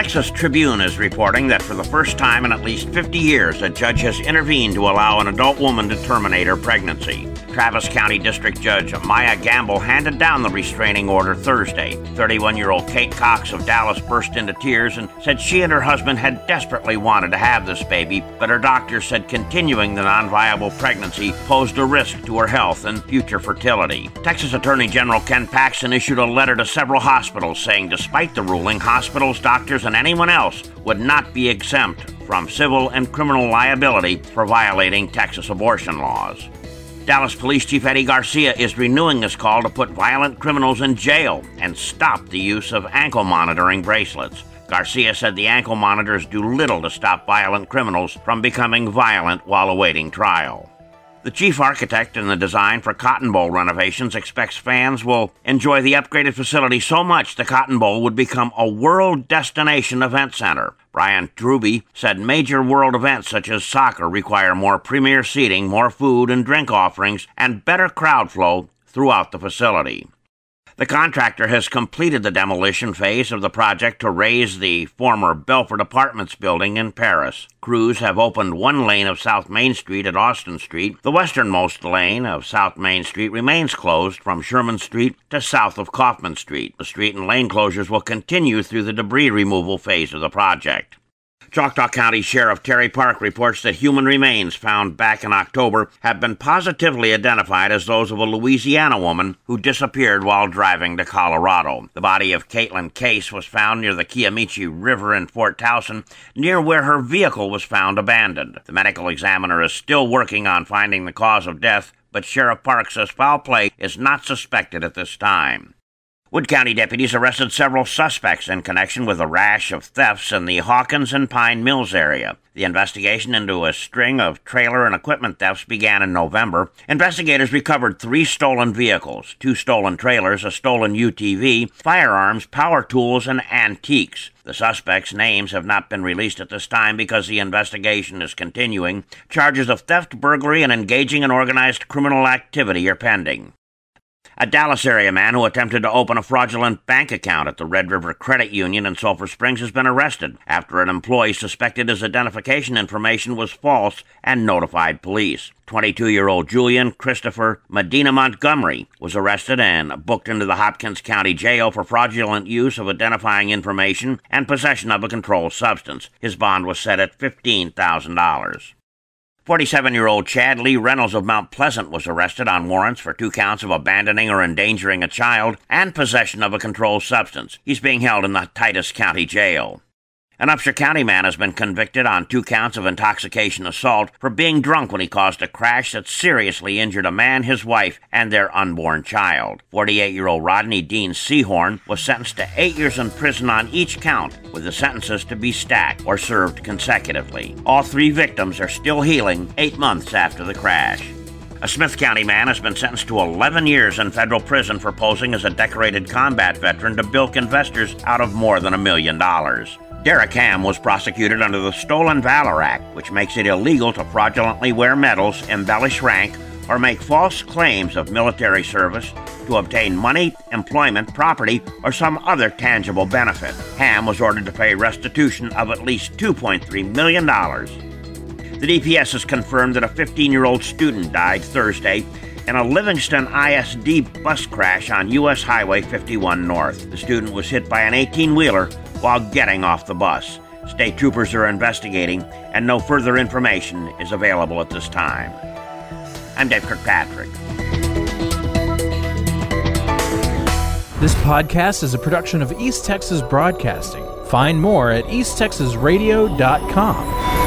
Texas Tribune is reporting that for the first time in at least 50 years, a judge has intervened to allow an adult woman to terminate her pregnancy. Travis County District Judge Maya Gamble handed down the restraining order Thursday. 31 year old Kate Cox of Dallas burst into tears and said she and her husband had desperately wanted to have this baby, but her doctor said continuing the non viable pregnancy posed a risk to her health and future fertility. Texas Attorney General Ken Paxton issued a letter to several hospitals saying despite the ruling, hospitals, doctors, and anyone else would not be exempt from civil and criminal liability for violating Texas abortion laws. Dallas Police Chief Eddie Garcia is renewing his call to put violent criminals in jail and stop the use of ankle monitoring bracelets. Garcia said the ankle monitors do little to stop violent criminals from becoming violent while awaiting trial. The chief architect in the design for Cotton Bowl renovations expects fans will enjoy the upgraded facility so much the Cotton Bowl would become a world destination event center. Brian Truby said major world events such as soccer require more premier seating, more food and drink offerings, and better crowd flow throughout the facility. The contractor has completed the demolition phase of the project to raze the former Belford Apartments building in Paris. Crews have opened one lane of South Main Street at Austin Street. The westernmost lane of South Main Street remains closed from Sherman Street to south of Kaufman Street. The street and lane closures will continue through the debris removal phase of the project. Choctaw County Sheriff Terry Park reports that human remains found back in October have been positively identified as those of a Louisiana woman who disappeared while driving to Colorado. The body of Caitlin Case was found near the Kiamichi River in Fort Towson, near where her vehicle was found abandoned. The medical examiner is still working on finding the cause of death, but Sheriff Park says foul play is not suspected at this time. Wood County deputies arrested several suspects in connection with a rash of thefts in the Hawkins and Pine Mills area. The investigation into a string of trailer and equipment thefts began in November. Investigators recovered three stolen vehicles, two stolen trailers, a stolen UTV, firearms, power tools, and antiques. The suspects' names have not been released at this time because the investigation is continuing. Charges of theft, burglary, and engaging in organized criminal activity are pending. A Dallas area man who attempted to open a fraudulent bank account at the Red River Credit Union in Sulphur Springs has been arrested after an employee suspected his identification information was false and notified police. 22 year old Julian Christopher Medina Montgomery was arrested and booked into the Hopkins County Jail for fraudulent use of identifying information and possession of a controlled substance. His bond was set at $15,000. 47 year old Chad Lee Reynolds of Mount Pleasant was arrested on warrants for two counts of abandoning or endangering a child and possession of a controlled substance. He's being held in the Titus County Jail. An Upshur County man has been convicted on two counts of intoxication assault for being drunk when he caused a crash that seriously injured a man, his wife, and their unborn child. 48 year old Rodney Dean Seahorn was sentenced to eight years in prison on each count, with the sentences to be stacked or served consecutively. All three victims are still healing eight months after the crash. A Smith County man has been sentenced to 11 years in federal prison for posing as a decorated combat veteran to bilk investors out of more than a million dollars. Derek Ham was prosecuted under the Stolen Valor Act, which makes it illegal to fraudulently wear medals, embellish rank, or make false claims of military service to obtain money, employment, property, or some other tangible benefit. Ham was ordered to pay restitution of at least $2.3 million. The DPS has confirmed that a 15 year old student died Thursday in a Livingston ISD bus crash on U.S. Highway 51 North. The student was hit by an 18 wheeler while getting off the bus. State troopers are investigating, and no further information is available at this time. I'm Dave Kirkpatrick. This podcast is a production of East Texas Broadcasting. Find more at easttexasradio.com.